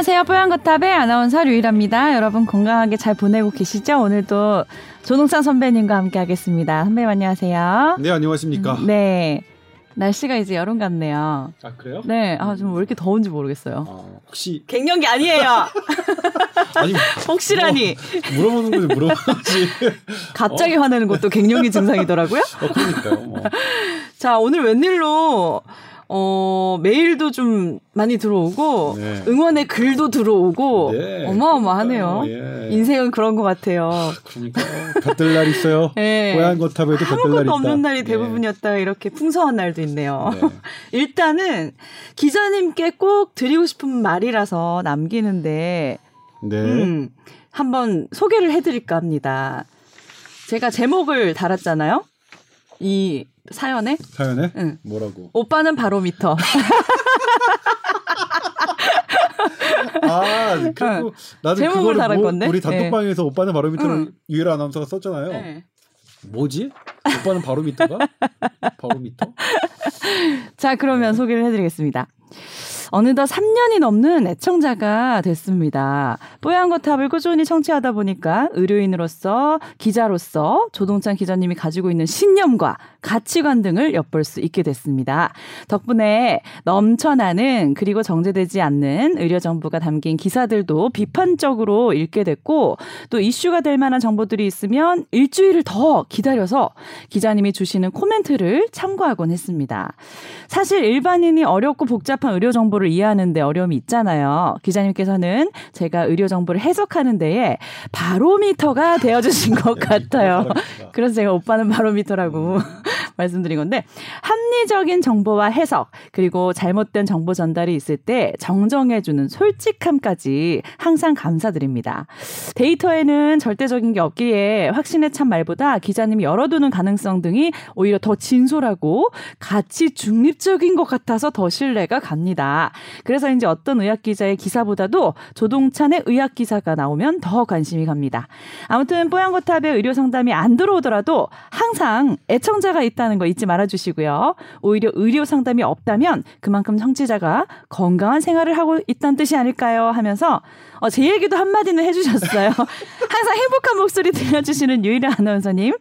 안녕하세요. 뽀얀거탑의 아나운서 류일합니다. 여러분 건강하게 잘 보내고 계시죠? 오늘도 조동찬 선배님과 함께 하겠습니다. 선배님 안녕하세요. 네, 안녕하십니까. 음, 네. 날씨가 이제 여름 같네요. 아, 그래요? 네. 아, 좀 왜 이렇게 더운지 모르겠어요. 아, 혹시 갱년기 아니에요. 아니 혹시라니. 뭐, 물어 보는 거지 물어보지. 갑자기 화내는 것도 갱년기 증상이더라고요. 어, 그러니까요. 어. 자, 오늘 웬일로 어, 메일도 좀 많이 들어오고 네. 응원의 글도 들어오고 네, 어마어마하네요. 예. 인생은 그런 것 같아요. 그러니까 볕들 날 있어요. 네. 고향 거탑에도 볕들 날 있다. 아무것도 없는 날이 예. 대부분이었다 이렇게 풍성한 날도 있네요. 네. 일단은 기자님께 꼭 드리고 싶은 말이라서 남기는데 네. 음, 한번 소개를 해드릴까 합니다. 제가 제목을 달았잖아요. 이 사연에 사연에 응. 뭐라고? 오빠는 바로미터. 아, 그리고 나도 제목을 달은 뭐, 건데? 우리 단톡방에서 오빠는 바로 밑으로 응. 유일 아나운서가 썼잖아요. 네. 뭐지? 오빠는 바로 밑터가? 바로 밑터? 자, 그러면 소개를 해드리겠습니다. 어느덧 3년이 넘는 애청자가 됐습니다. 뽀얀 거탑을 꾸준히 청취하다 보니까 의료인으로서 기자로서 조동찬 기자님이 가지고 있는 신념과 가치관 등을 엿볼 수 있게 됐습니다. 덕분에 넘쳐나는 그리고 정제되지 않는 의료 정보가 담긴 기사들도 비판적으로 읽게 됐고 또 이슈가 될 만한 정보들이 있으면 일주일을 더 기다려서 기자님이 주시는 코멘트를 참고하곤 했습니다. 사실 일반인이 어렵고 복잡한 의료 정보를 이해하는데 어려움이 있잖아요. 기자님께서는 제가 의료 정보를 해석하는 데에 바로미터가 되어주신 것 같아요. 바로미터가. 그래서 제가 오빠는 바로미터라고 말씀드린 건데 합리적인 정보와 해석 그리고 잘못된 정보 전달이 있을 때 정정해주는 솔직함까지 항상 감사드립니다. 데이터에는 절대적인 게 없기에 확신에 찬 말보다 기자님이 열어두는 가능성 등이 오히려 더 진솔하고 가치 중립적인 것 같아서 더 신뢰가 갑니다. 그래서 이제 어떤 의학 기자의 기사보다도 조동찬의 의학 기사가 나오면 더 관심이 갑니다. 아무튼 뽀얀거탑의 의료 상담이 안 들어오더라도 항상 애청자가 있다는 거 잊지 말아 주시고요. 오히려 의료 상담이 없다면 그만큼 청취자가 건강한 생활을 하고 있다는 뜻이 아닐까요? 하면서 어, 제 얘기도 한마디는 해주셨어요. 항상 행복한 목소리 들려주시는 유일한 아나운서님.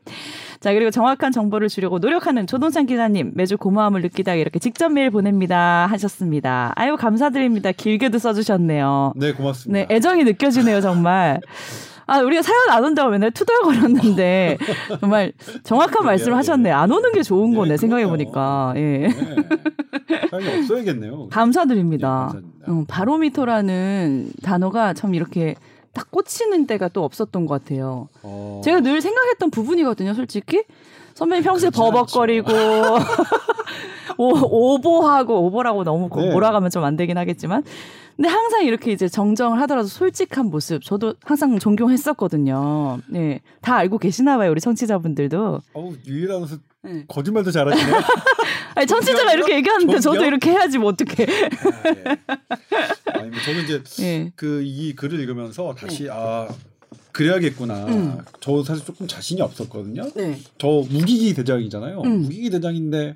자, 그리고 정확한 정보를 주려고 노력하는 조동찬 기자님, 매주 고마움을 느끼다 이렇게 직접 메일 보냅니다. 하셨습니다. 아유, 감사드립니다. 길게도 써주셨네요. 네, 고맙습니다. 네, 애정이 느껴지네요, 정말. 아, 우리가 사연 안 온다고 맨날 투덜거렸는데, 정말 정확한 말씀을 하셨네요. 안 오는 게 좋은 네, 거네, 그럼요. 생각해 보니까. 예. 네. 사연이 없어야겠네요. 감사드립니다. 네, 감사합니다. 음, 바로미터라는 단어가 참 이렇게 딱 꽂히는 때가 또 없었던 것 같아요. 어. 제가 늘 생각했던 부분이거든요, 솔직히. 선배님 평소에 버벅거리고 오, 오보하고 오보라고 너무 네. 몰아가면 좀 안 되긴 하겠지만 근데 항상 이렇게 이제 정정을 하더라도 솔직한 모습 저도 항상 존경했었거든요. 네. 다 알고 계시나 봐요, 우리 청취자분들도. 어우, 유일 아나운서 네. 거짓말도 잘하시네. 아니, 청취자가 이렇게 얘기하는데 저도? 이렇게 해야지 뭐 어떡해. 아, 예. 아니, 뭐 저는 이제 예. 그이 글을 읽으면서 다시 아 그래야겠구나. 음. 저 사실 조금 자신이 없었거든요. 네. 저 무기기 대장이잖아요. 음. 무기기 대장인데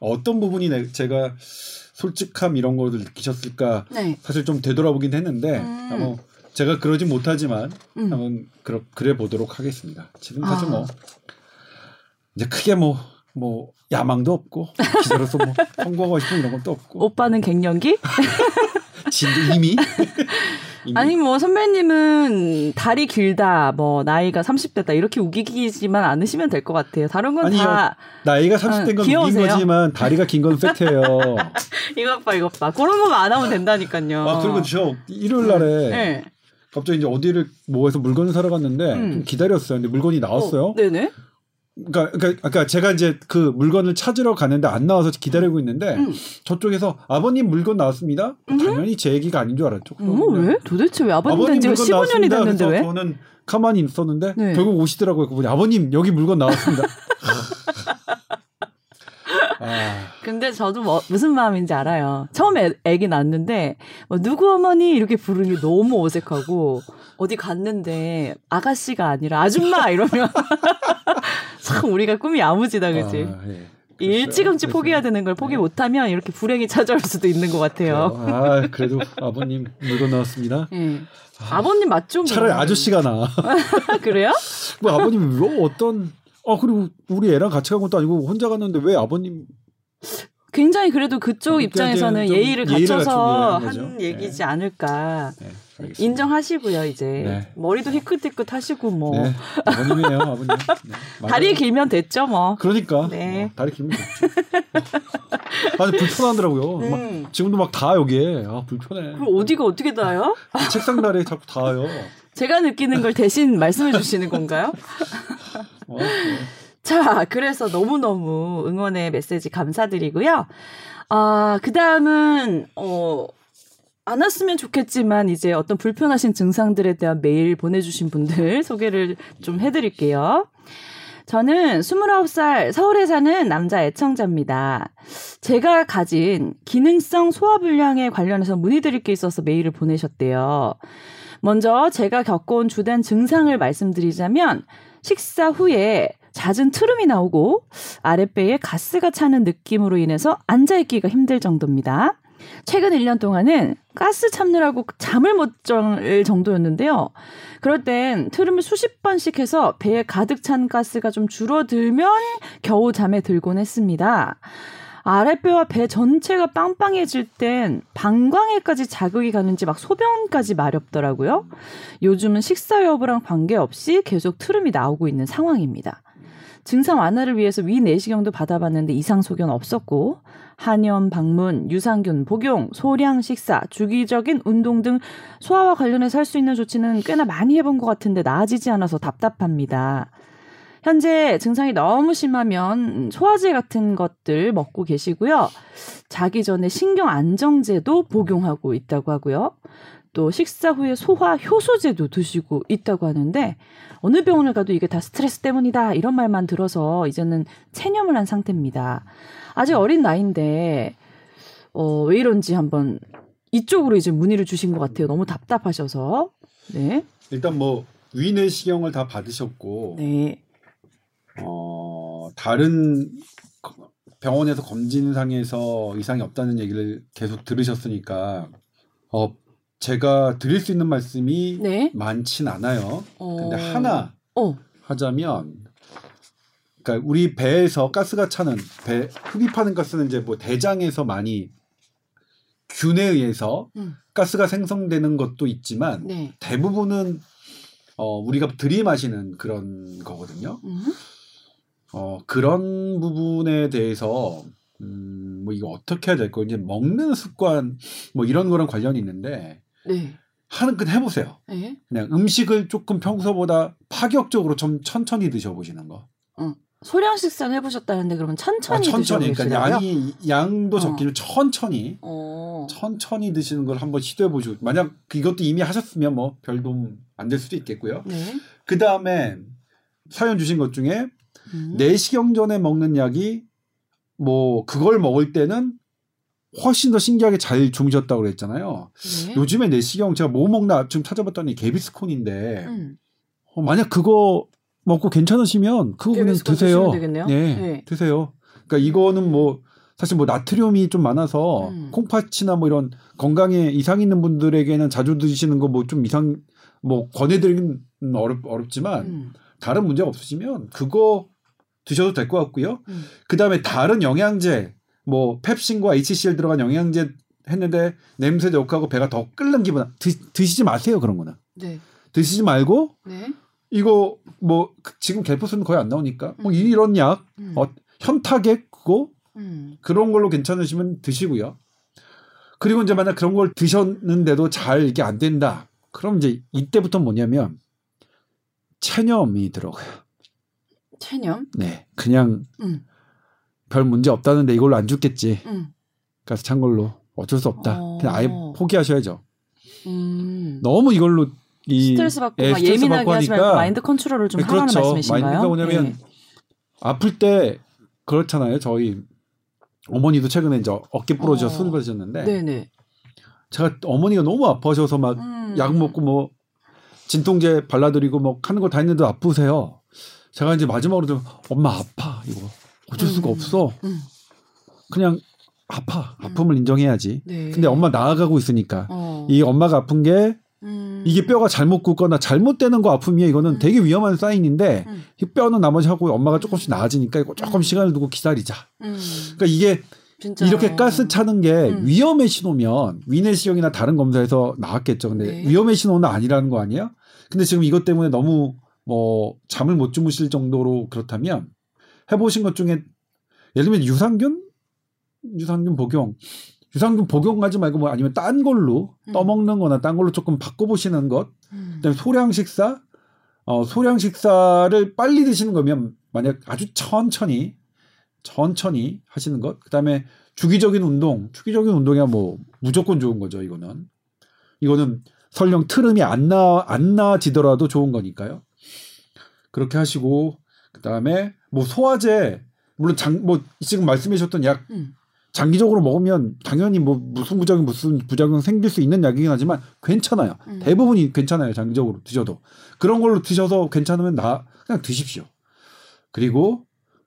어떤 부분이 내, 제가 솔직함 이런 거를 느끼셨을까 네. 사실 좀 되돌아보긴 했는데 음. 뭐 제가 그러진 못하지만 음. 한번 그러, 그래 보도록 하겠습니다. 지금 사실 아. 뭐 이제 크게 뭐뭐 야망도 없고 기자로서 뭐 성공하고 싶은 이런 것도 없고 오빠는 갱년기? 진도 이미 이미 아니 뭐 선배님은 다리 길다 뭐 나이가 30대다 이렇게 우기기지만 않으시면 될 것 같아요. 다른 건. 다 나이가 30대인 건 웃긴 귀여우세요? 거지만 다리가 긴 건 팩트예요. 이것 봐 이것 봐 그런 거만 안 하면 된다니까요. 아 그리고 저 일요일 날에 네. 갑자기 이제 어디를 뭐해서 물건을 사러 갔는데 음. 좀 기다렸어요. 근데 물건이 나왔어요. 어, 네네. 그러니까, 그러니까, 그러니까 제가 이제 그 물건을 찾으러 가는데 안 나와서 기다리고 있는데 음. 저쪽에서 아버님 물건 나왔습니다. 음. 당연히 제 얘기가 아닌 줄 알았죠. 어머 왜? 도대체 왜 아버님 아버님 된 지가 물건 15년이 나왔습니다. 됐는데 왜? 저는 가만히 있었는데 네. 결국 오시더라고요. 그분이 아버님 여기 물건 나왔습니다. 아, 근데 저도 뭐, 무슨 마음인지 알아요. 처음에 애기 낳았는데 뭐 누구 어머니 이렇게 부르는 게 너무 어색하고 어디 갔는데 아가씨가 아니라 아줌마 이러면 참 우리가 꿈이 야무지다 그지? 아, 예. 일찌감치 그래서- 포기해야 되는 걸 포기 네. 못하면 이렇게 불행이 찾아올 수도 있는 것 같아요. 아 그래도 아버님 물건 나왔습니다. 예. 아버님 맞죠? 차라리 뭐. 아저씨가 나. 그래요? 뭐 아버님이 왜 어떤 아 그리고 우리 애랑 같이 간 것도 아니고 혼자 갔는데 왜 아버님 굉장히 그래도 그쪽 입장에서는 좀 예의를 갖춰서 한 거죠. 얘기지 않을까. 네. 인정하시고요, 이제. 네. 머리도 희끗희끗 하시고 뭐. 네, 아버님이에요 아버님. 네. 다리 길면 됐죠, 뭐. 그러니까 네. 어, 다리 길면 좋죠. 아니 불편하더라고요. 음. 막 지금도 막 닿아 여기에 아 불편해. 그럼 어디가 어떻게 닿아요? 이 책상 다리에 자꾸 닿아요. 제가 느끼는 걸 대신 말씀해 주시는 건가요? 어, 네. 자, 그래서 너무너무 응원의 메시지 감사드리고요. 아, 그 다음은, 어, 안 왔으면 좋겠지만, 이제 어떤 불편하신 증상들에 대한 메일 보내주신 분들 소개를 좀 해드릴게요. 저는 29살 서울에 사는 남자 애청자입니다. 제가 가진 기능성 소화불량에 관련해서 문의드릴 게 있어서 메일을 보내셨대요. 먼저 제가 겪어온 주된 증상을 말씀드리자면 식사 후에 잦은 트름이 나오고 아랫배에 가스가 차는 느낌으로 인해서 앉아있기가 힘들 정도입니다. 최근 1년 동안은 가스 참느라고 잠을 못 잘 정도였는데요. 그럴 땐 트름을 수십 번씩 해서 배에 가득 찬 가스가 좀 줄어들면 겨우 잠에 들곤 했습니다. 아랫배와 배 전체가 빵빵해질 땐 방광에까지 자극이 가는지 막 소변까지 마렵더라고요. 요즘은 식사 여부랑 관계없이 계속 트름이 나오고 있는 상황입니다. 증상 완화를 위해서 위 내시경도 받아봤는데 이상 소견 없었고 한염 방문, 유산균 복용, 소량 식사, 주기적인 운동 등 소화와 관련해서 할 수 있는 조치는 꽤나 많이 해본 것 같은데 나아지지 않아서 답답합니다. 현재 증상이 너무 심하면 소화제 같은 것들 먹고 계시고요. 자기 전에 신경 안정제도 복용하고 있다고 하고요. 또 식사 후에 소화 효소제도 드시고 있다고 하는데 어느 병원을 가도 이게 다 스트레스 때문이다 이런 말만 들어서 이제는 체념을 한 상태입니다. 아직 어린 나이인데 어, 왜 이런지 한번 이쪽으로 이제 문의를 주신 것 같아요. 너무 답답하셔서 네, 일단 뭐 위내시경을 다 받으셨고 네, 어, 다른 거- 병원에서 검진상에서 이상이 없다는 얘기를 계속 들으셨으니까 어, 제가 드릴 수 있는 말씀이 네. 많진 않아요. 어, 근데 하나 어, 하자면 그러니까 우리 배에서 가스가 차는 배 흡입하는 가스는 이제 뭐 대장에서 많이 균에 의해서 음. 가스가 생성되는 것도 있지만 네, 대부분은 어, 우리가 들이마시는 그런 거거든요. 음, 어, 그런 부분에 대해서 음, 뭐 이거 어떻게 해야 될거 이제 먹는 습관 뭐 이런 거랑 관련이 있는데 네, 하는 건 해보세요. 네. 그냥 음식을 조금 평소보다 파격적으로 좀 천천히 드셔보시는 거. 소량 식사는 해보셨다는데 그러면 아, 천천히 천천히. 그러니까? 양이 양도 어. 적기를 천천히 어, 천천히 드시는 걸 한번 시도해 보시고 만약 이것도 이미 하셨으면 뭐 별 도움 안될 수도 있겠고요. 네, 그 다음에 사연 주신 것 중에 음. 내시경 전에 먹는 약이 뭐 그걸 먹을 때는 훨씬 더 신기하게 잘 주무셨다고 그랬잖아요. 네. 요즘에 내시경 제가 뭐 먹나 지금 찾아봤더니 개비스콘인데 음. 어, 만약 그거 먹고 괜찮으시면 그거 그냥 드세요. 되겠네요. 네, 네. 드세요. 그러니까 이거는 뭐 사실 뭐 나트륨이 좀 많아서 음. 콩팥이나 뭐 이런 건강에 이상 있는 분들에게는 자주 드시는 거 뭐 좀 이상 뭐 권해드리긴 어렵 어렵지만 음. 다른 문제가 없으시면 그거 드셔도 될 것 같고요. 음. 그 다음에 다른 영양제, 뭐 펩신과 HCl 들어간 영양제 했는데 냄새도 역하고 배가 더 끓는 기분 드, 드시지 마세요 그런 거는 네, 드시지 말고 네. 이거 뭐 그- 지금 갤포스는 거의 안 나오니까 뭐 음. 이런 약 음. 어, 현타액 그거 음. 그런 걸로 괜찮으시면 드시고요. 그리고 이제 만약 그런 걸 드셨는데도 잘 이게 안 된다. 그럼 이제 이때부터 뭐냐면 체념이 들어가요. 체념. 네, 그냥 음. 별 문제 없다는데 이걸로 안 죽겠지. 음. 가서 찬 걸로 어쩔 수 없다. 어. 그냥 아예 포기하셔야죠. 음. 너무 이걸로 이 스트레스 받고 예, 막 스트레스 예민하게 받고 하지 말고 마인드 컨트롤을 좀 네, 하라는 그렇죠. 말씀이신가요? 마인드가 뭐냐면 네. 아플 때 그렇잖아요. 저희 어머니도 최근에 이제 어깨 부러져 어. 수술 받으셨는데 네네. 제가 어머니가 너무 아파하셔서 막약 음. 먹고 뭐 진통제 발라드리고 뭐 하는 거다 했는데 아프세요. 제가 이제 마지막으로 좀 엄마 아파 이거 어쩔 수가 음. 없어. 음. 그냥 아파. 아픔을 인정해야지. 네. 근데 엄마 나아가고 있으니까 어. 이 엄마가 아픈 게 음. 이게 뼈가 잘못 굳거나 잘못되는 거 아픔이야. 이거는 음. 되게 위험한 사인인데 음. 이 뼈는 나머지 하고 엄마가 조금씩 나아지니까 이거 조금 음. 시간을 두고 기다리자. 음. 그러니까 이게 진짜 이렇게 가스 차는 게 음. 위험의 신호면 위내시경이나 다른 검사에서 나왔겠죠. 근데 네. 위험의 신호는 아니라는 거 아니에요? 근데 지금 이것 때문에 너무 뭐 잠을 못 주무실 정도로 그렇다면 해보신 것 중에 예를 들면 유산균, 유산균 복용, 유산균 복용하지 말고 뭐 아니면 딴 걸로 음. 떠먹는거나 딴 걸로 조금 바꿔보시는 것. 음. 그다음에 소량 식사, 어 소량 식사를 빨리 드시는 거면 만약 아주 천천히 천천히 하시는 것. 그다음에 주기적인 운동, 주기적인 운동이야 뭐 무조건 좋은 거죠. 이거는 이거는 설령 트름이 안 나 안 나지더라도 좋은 거니까요. 그렇게 하시고 그다음에 뭐 소화제 물론 장 뭐 지금 말씀해 주셨던 약 음. 장기적으로 먹으면 당연히 뭐 무슨 부작용 무슨 부작용 생길 수 있는 약이긴 하지만 괜찮아요. 음. 대부분이 괜찮아요. 장기적으로 드셔도 그런 걸로 드셔서 괜찮으면 나 그냥 드십시오. 그리고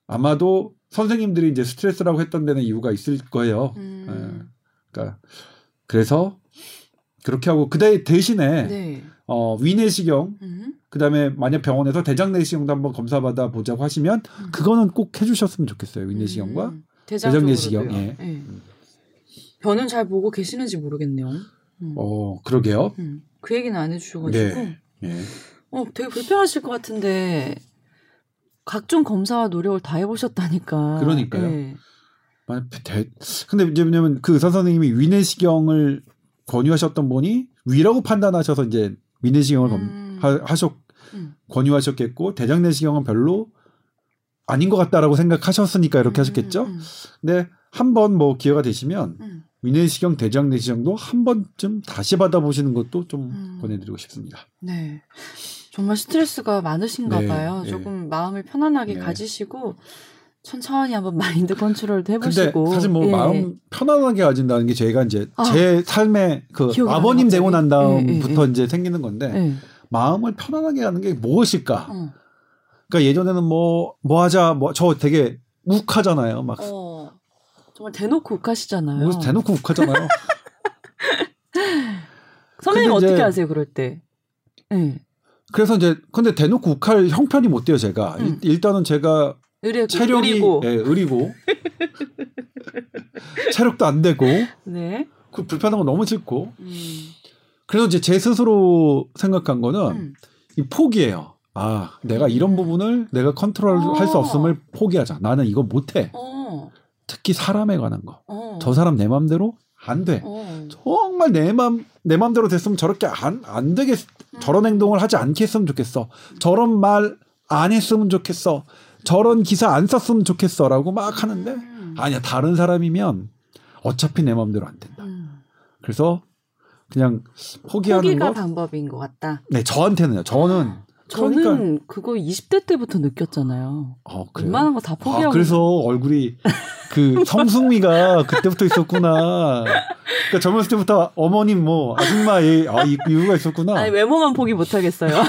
아마도 선생님들이 이제 스트레스라고 했던 데는 이유가 있을 거예요. 음. 예. 그러니까 그래서 그렇게 하고 그대 대신에 네. 어 위내시경 음. 그다음에 만약 병원에서 대장 내시경도 한번 검사 받아 보자고 하시면 음. 그거는 꼭 해주셨으면 좋겠어요. 위내시경과 음. 대장적으로도요. 대장내시경, 예. 예. 변은 잘 보고 계시는지 모르겠네요. 음. 어 그러게요. 음. 그 얘기는 안 해주셔가지고 네. 예. 어, 되게 불편하실 것 같은데 각종 검사와 노력을 다 해보셨다니까. 그러니까요. 대, 근데 이제 왜냐면 그 의사 선생님이 위내시경을 권유하셨던 분이 위라고 판단하셔서 이제 위내시경을 검- 음. 하, 하셨 음. 권유하셨겠고 대장 내시경은 별로 아닌 것 같다라고 생각하셨으니까 이렇게 하셨겠죠. 음, 근데 한 번 뭐 기회가 되시면 음, 위내시경, 대장 내시경도 한 번쯤 다시 받아보시는 것도 좀 음. 권해드리고 싶습니다. 네. 정말 스트레스가 많으신가 네, 봐요. 네. 조금 마음을 편안하게 네. 가지시고 천천히 한번 마인드 컨트롤도 근데 해보시고. 사실 뭐 예. 마음 편안하게 가진다는 게 제가 이제 아. 제 삶의 그 아버님 되고 난. 예, 예, 다음부터 예. 이제 생기는 건데 예. 마음을 편안하게 하는 게 무엇일까? 어. 그러니까 예전에는 뭐 뭐 하자 뭐 저 되게 욱하잖아요. 막 어. 정말 대놓고 욱하시잖아요. 그래서 대놓고 욱하잖아요. 선배님 근데 이제- 어떻게 하세요, 그럴 때? 예. 그래서 이제 근데 대놓고 욱할 형편이 못 돼요. 제가 음. 일, 단은 제가 의뢰, 체력이 의리고. 예, 의리고 체력도 안 되고 네. 그 불편한 거 너무 싫고 음. 그래서 이제 제 스스로 생각한 거는 음. 이 포기예요. 아, 내가 이런 부분을 내가 컨트롤할 수 어. 없음을 포기하자. 나는 이거 못해. 어. 특히 사람에 관한 거. 어. 저 사람 내 맘대로 안 돼. 어. 정말 내 맘, 내 맘대로 됐으면 저렇게 안, 안 되겠, 저런 음. 행동을 하지 않겠으면 좋겠어. 저런 말 안 했으면 좋겠어. 저런 기사 안 썼으면 좋겠어. 라고 막 하는데, 음. 아니야, 다른 사람이면 어차피 내 맘대로 안 된다. 음. 그래서 그냥 포기하는 포기가 것. 방법인 것 같다. 네, 저한테는요. 저는. 저는 그러니까, 그거 20대 때부터 느꼈잖아요. 어, 그래요? 웬만한 거 다 포기하고. 아, 그래서 얼굴이 그 성숙미가 그때부터 있었구나. 그러니까 젊었을 때부터 어머님 뭐 아줌마의 아, 이 이유가 있었구나. 아니 외모만 포기 못 하겠어요.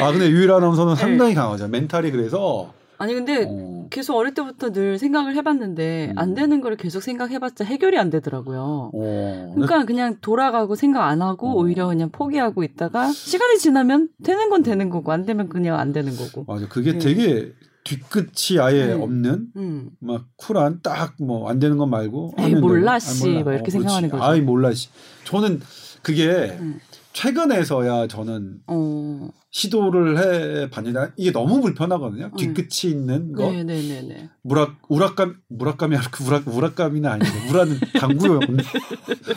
아 근데 유일 아나운서는 네. 상당히 강하죠. 멘탈이 그래서 아니 근데 어, 계속 어릴 때부터 늘 생각을 해봤는데 음. 안 되는 거를 계속 생각해봤자 해결이 안 되더라고요. 어, 그러니까 그냥 돌아가고 생각 안 하고 어. 오히려 그냥 포기하고 있다가 시간이 지나면 되는 건 되는 거고 안 되면 그냥 안 되는 거고. 맞아. 그게 네. 되게 뒤끝이 아예 네. 없는 음. 막 쿨한 딱 뭐 안 되는 건 말고 에이, 몰라, 되고. 씨. 아이, 몰라. 뭐 이렇게 어, 생각하는. 거죠. 아이 몰라 씨. 저는 그게 음. 최근에서야 저는 어. 시도를 해 봤는데 이게 너무 불편하거든요. 뒤끝이 있는 거. 음. 네네네네. 무라 우라감 무라카미 하루키 우라 우라카미는 아닌데 무라는 당구요.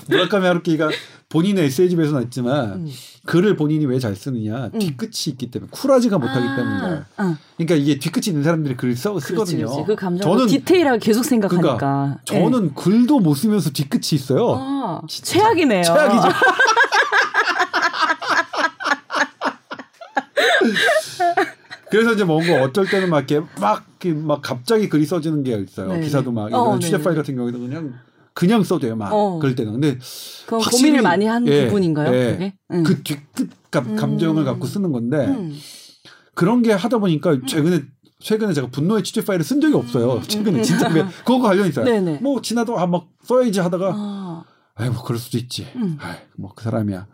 무라카미 하루키가 본인의 에세이집에서 나왔지만 음. 글을 본인이 왜 잘 쓰느냐 음. 뒤끝이 있기 때문에 쿨하지가 못하기 때문에. 아, 그러니까 이게 뒤끝이 있는 사람들이 글을 써 그렇지, 쓰거든요. 그렇지. 그 감정을 저는 디테일하게 계속 생각하니까. 그러니까 예. 저는 글도 못 쓰면서 뒤끝이 있어요. 아, 최악이네요. 최악이죠. 그래서 이제 뭔가 어쩔 때는 막 이렇게 막, 막 갑자기 글이 써지는 게 있어요. 네네. 기사도 막 어, 이런 취재 네네. 파일 같은 경우에는 그냥 그냥 써져요. 막 어. 그럴 때는. 근데 그럼 고민을 많이 한 예, 부분인가요? 예. 그게? 응. 그 뒤끝 감, 음. 감정을 갖고 쓰는 건데 음. 그런 게 하다 보니까 최근에 최근에 제가 분노의 취재 파일을 쓴 적이 없어요. 음, 최근에 음. 진짜 그게 그거 관련 있어요. 네네. 뭐 지나도 아 막 써야지 하다가 아, 아이 뭐 그럴 수도 있지. 음. 아이 뭐 그 사람이야.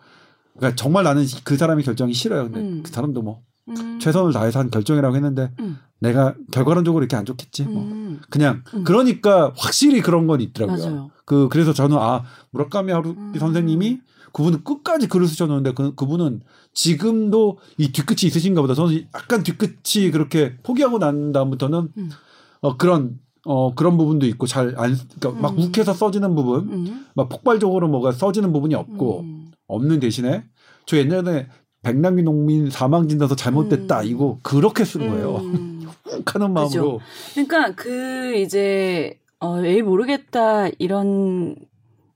그러니까 정말 나는 그 사람의 결정이 싫어요. 근데 음. 그 사람도 뭐 음. 최선을 다해서 한 결정이라고 했는데 음. 내가 결과론적으로 이렇게 안 좋겠지. 뭐 음. 그냥 음. 그러니까 확실히 그런 건 있더라고요. 맞아요. 그 그래서 저는 아 무라카미 하루키 음. 선생님이 그분은 끝까지 글을 쓰셨는데 그 그분은 지금도 이 뒤끝이 있으신가 보다. 저는 약간 뒤끝이 그렇게 포기하고 난 다음부터는 음. 어 그런 어 그런 부분도 있고 잘안 그러니까 막 음. 욱해서 써지는 부분, 음. 막 폭발적으로 뭐가 써지는 부분이 없고 음. 없는 대신에 저 옛날에 백남기 농민 사망 진단서 잘못됐다 음. 이거 그렇게 쓴 거예요. 음. 욱 하는 마음으로. 그러니까 그 이제 어, 에이 모르겠다 이런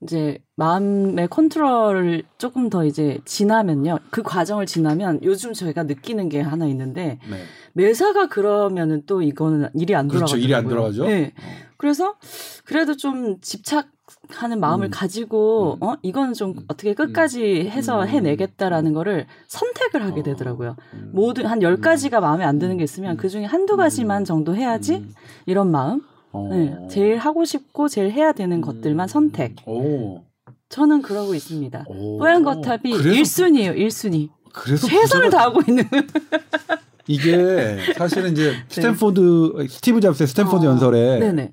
이제 마음의 컨트롤을 조금 더 이제 지나면요. 그 과정을 지나면 요즘 저희가 느끼는 게 하나 있는데 네. 매사가 그러면은 또 이거는 일이 안 그렇죠. 돌아가요. 일이 안 돌아가죠. 네. 그래서 그래도 좀 집착하는 마음을 음. 가지고 음. 어 이거는 좀 음. 어떻게 끝까지 해서 음. 해내겠다라는 거를 선택을 하게 어. 되더라고요. 음. 모든 한 열 가지가 마음에 안 드는 게 있으면 음. 그 중에 한두 가지만 음. 정도 해야지 음. 이런 마음. 어. 네. 제일 하고 싶고 제일 해야 되는 음. 것들만 선택. 오. 저는 그러고 있습니다. 오. 뽀얀 거탑이 그래서- 1순위예요. 1순위. 그래서 최선을 부자가- 다하고 있는. 이게 사실은 이제 스탠포드 스티브 잡스의 스탠포드 네. 어. 연설에 네네.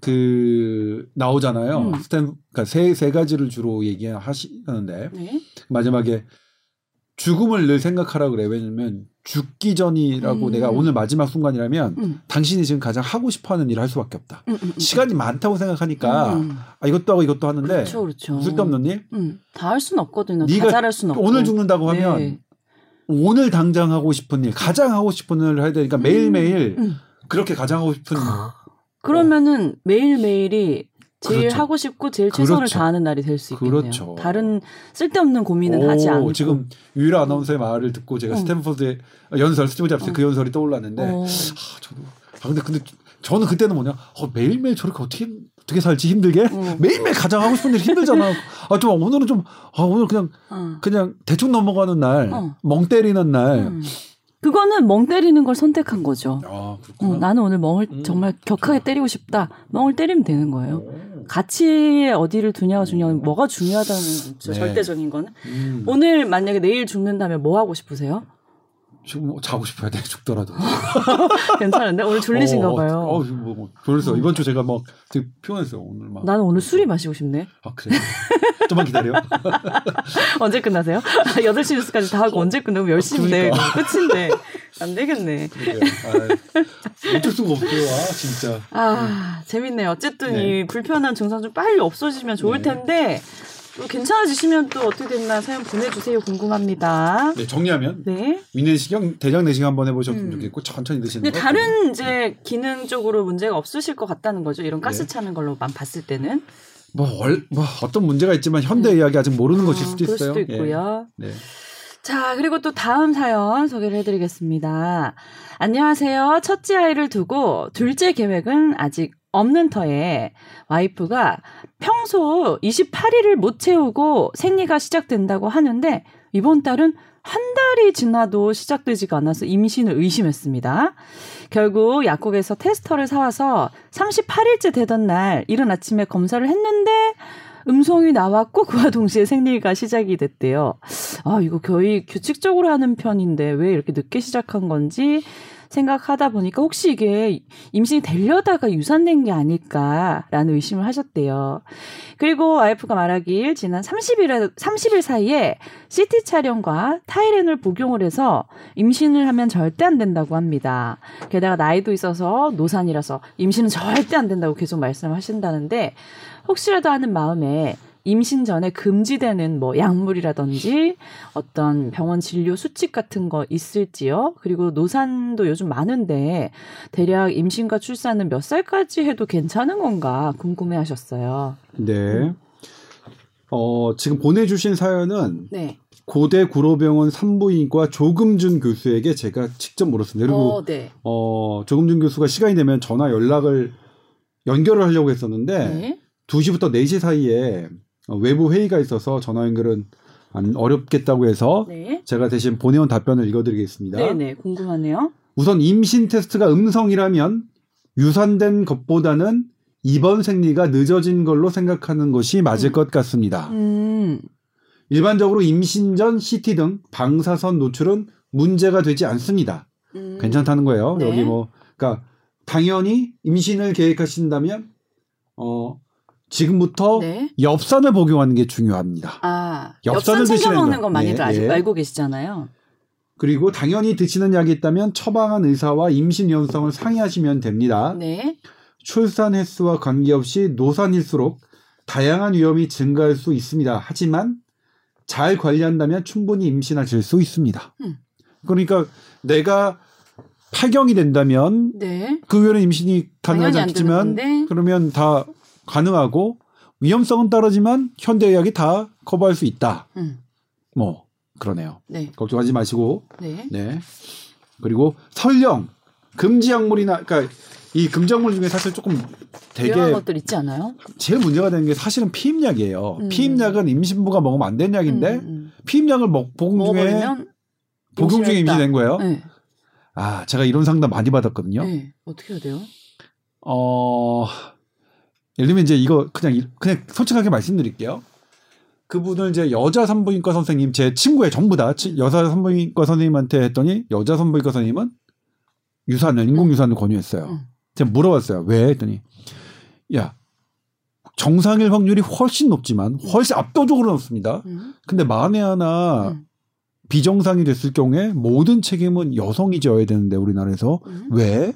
그 나오잖아요. 음. 스탠 그러니까 세, 세 가지를 주로 얘기하시는데 네. 마지막에 죽음을 늘 생각하라 그래. 왜냐면 죽기 전이라고 음. 내가 오늘 마지막 순간이라면 음. 당신이 지금 가장 하고 싶어하는 일을 할 수밖에 없다. 음, 음, 음. 시간이 많다고 생각하니까 음. 아, 이것도 하고 이것도 하는데 그렇죠, 그렇죠. 쓸데없는 일. 음, 다할 수는 없거든요. 네가 다 잘할 수는 없고. 오늘 죽는다고 하면 네. 오늘 당장 하고 싶은 일, 가장 하고 싶은 일을 해야 되니까 매일매일 음. 그렇게 가장 하고 싶은 그러면은 매일 매일이 제일 그렇죠. 하고 싶고 제일 최선을 그렇죠. 다하는 날이 될 수 있겠네요. 그렇죠. 다른 쓸데없는 고민은 오, 하지 않고. 지금 유일한 아나운서의 말을 듣고 제가 어. 스탠포드의 연설 스티브 잡스 어. 그 연설이 떠올랐는데 어. 아, 저도 아 근데 근데 저는 그때는 뭐냐 어, 매일매일 저렇게 어떻게 어떻게 살지 힘들게 어. 매일매일 가장 하고 싶은 일 힘들잖아 아 좀 오늘은 좀아 오늘 그냥 어. 그냥 대충 넘어가는 날 어. 멍 때리는 날 음. 그거는 멍 때리는 걸 선택한 거죠. 아, 어, 그렇구나. 나는 오늘 멍을 음. 정말 격하게 때리고 싶다. 멍을 때리면 되는 거예요. 오. 가치에 어디를 두냐가 중요한 뭐가 중요하다는 거죠. 네. 절대적인 거는. 음. 오늘 만약에 내일 죽는다면 뭐 하고 싶으세요? 지금 뭐 자고 싶어야 돼 죽더라도 괜찮은데 오늘 졸리신가 어, 봐요. 어, 어, 뭐, 뭐 졸렸어 이번 주 제가 막 되게 피곤했어요 오늘 막 나는 오늘 술이 마시고 싶네. 아 그래 좀만 기다려 언제 끝나세요? 8시 뉴스까지 다 하고 언제 끝나고 10시인데 그러니까. 끝인데 안 되겠네. 아, 어쩔 수가 없어요 아 진짜 아 재밌네요. 어쨌든 네. 이 불편한 증상 좀 빨리 없어지면 좋을 네. 텐데 또 괜찮아지시면 또 어떻게 됐나 사연 보내주세요. 궁금합니다. 네, 정리하면 네. 위내시경 대장 내시경 한번 해보셨으면 음. 좋겠고 천천히 드시는 근데 거 다른 이제 기능적으로 문제가 없으실 것 같다는 거죠. 이런 가스 네. 차는 걸로만 봤을 때는. 뭐, 얼, 뭐 어떤 문제가 있지만 현대 의학이 아직 모르는 것일 수도 아, 그럴 있어요 수도 있고요. 예. 네. 자, 그리고 또 다음 사연 소개를 해드리겠습니다. 안녕하세요. 첫째 아이를 두고 둘째 계획은 아직 없는 터에 와이프가 평소 28일을 못 채우고 생리가 시작된다고 하는데 이번 달은 한 달이 지나도 시작되지가 않아서 임신을 의심했습니다. 결국 약국에서 테스터를 사와서 38일째 되던 날 이른 아침에 검사를 했는데 음성이 나왔고 그와 동시에 생리가 시작이 됐대요. 아, 이거 거의 규칙적으로 하는 편인데 왜 이렇게 늦게 시작한 건지 생각하다 보니까 혹시 이게 임신이 되려다가 유산된 게 아닐까라는 의심을 하셨대요. 그리고 와이프가 말하길 지난 30일, 30일 사이에 CT 촬영과 타이렌을 복용을 해서 임신을 하면 절대 안 된다고 합니다. 게다가 나이도 있어서 노산이라서 임신은 절대 안 된다고 계속 말씀하신다는데 혹시라도 하는 마음에 임신 전에 금지되는 뭐 약물이라든지 어떤 병원 진료 수칙 같은 거 있을지요? 그리고 노산도 요즘 많은데 대략 임신과 출산은 몇 살까지 해도 괜찮은 건가 궁금해 하셨어요. 네. 어, 지금 보내주신 사연은 네. 고대 구로병원 산부인과 조금준 교수에게 제가 직접 물었습니다. 그리고 어, 네. 어, 조금준 교수가 시간이 되면 전화 연락을 연결을 하려고 했었는데 네. 2시부터 4시 사이에 어, 외부 회의가 있어서 전화 연결은 안 어렵겠다고 해서 네. 제가 대신 보내온 답변을 읽어드리겠습니다. 네, 네. 궁금하네요. 우선 임신 테스트가 음성이라면 유산된 것보다는 입원 생리가 늦어진 걸로 생각하는 것이 맞을 음. 것 같습니다. 음. 일반적으로 임신 전 CT 등 방사선 노출은 문제가 되지 않습니다. 음. 괜찮다는 거예요. 네. 여기 뭐 그러니까 당연히 임신을 계획하신다면 어 지금부터 네. 엽산을 복용하는 게 중요합니다. 아, 엽산을 엽산 챙겨 드시는 먹는 거. 건 많이들 예, 아직 예. 알고 계시잖아요. 그리고 당연히 드시는 약이 있다면 처방한 의사와 임신 위험성을 상의하시면 됩니다. 네. 출산 횟수와 관계없이 노산일수록 다양한 위험이 증가할 수 있습니다. 하지만 잘 관리한다면 충분히 임신하실 수 있습니다. 음. 그러니까 내가 파경이 된다면 네. 그 외에는 임신이 가능하지 않겠지만. 그러면 다 가능하고 위험성은 따르지만 현대의학이 다 커버할 수 있다. 음. 뭐 그러네요. 네. 걱정하지 마시고 네. 네. 그리고 설령 금지 약물이나 그러니까 이 금지 약물 중에 사실 조금 되게 유용한 것들 있지 않아요? 제일 문제가 되는 게 사실은 피임약이에요. 음. 피임약은 임신부가 먹으면 안 되는 약인데 음, 음. 피임약을 먹 복용 중에 복용 중에. 임신된 거예요. 네. 아, 제가 이런 상담 많이 받았거든요. 네. 어떻게 해야 돼요? 어, 예를 들면 이제 이거 그냥 이- 그냥 솔직하게 말씀드릴게요. 그분은 이제 여자 산부인과 선생님 제 친구의 전부 다 치- 여자 산부인과 선생님한테 했더니 여자 산부인과 선생님은 유산을 인공 유산을 권유했어요. 음. 제가 물어봤어요. 왜 했더니 야 정상일 확률이 훨씬 높지만 훨씬 압도적으로 높습니다. 음. 근데 만에 하나 음. 비정상이 됐을 경우에 모든 책임은 여성이 져야 되는데 우리나라에서 음. 왜?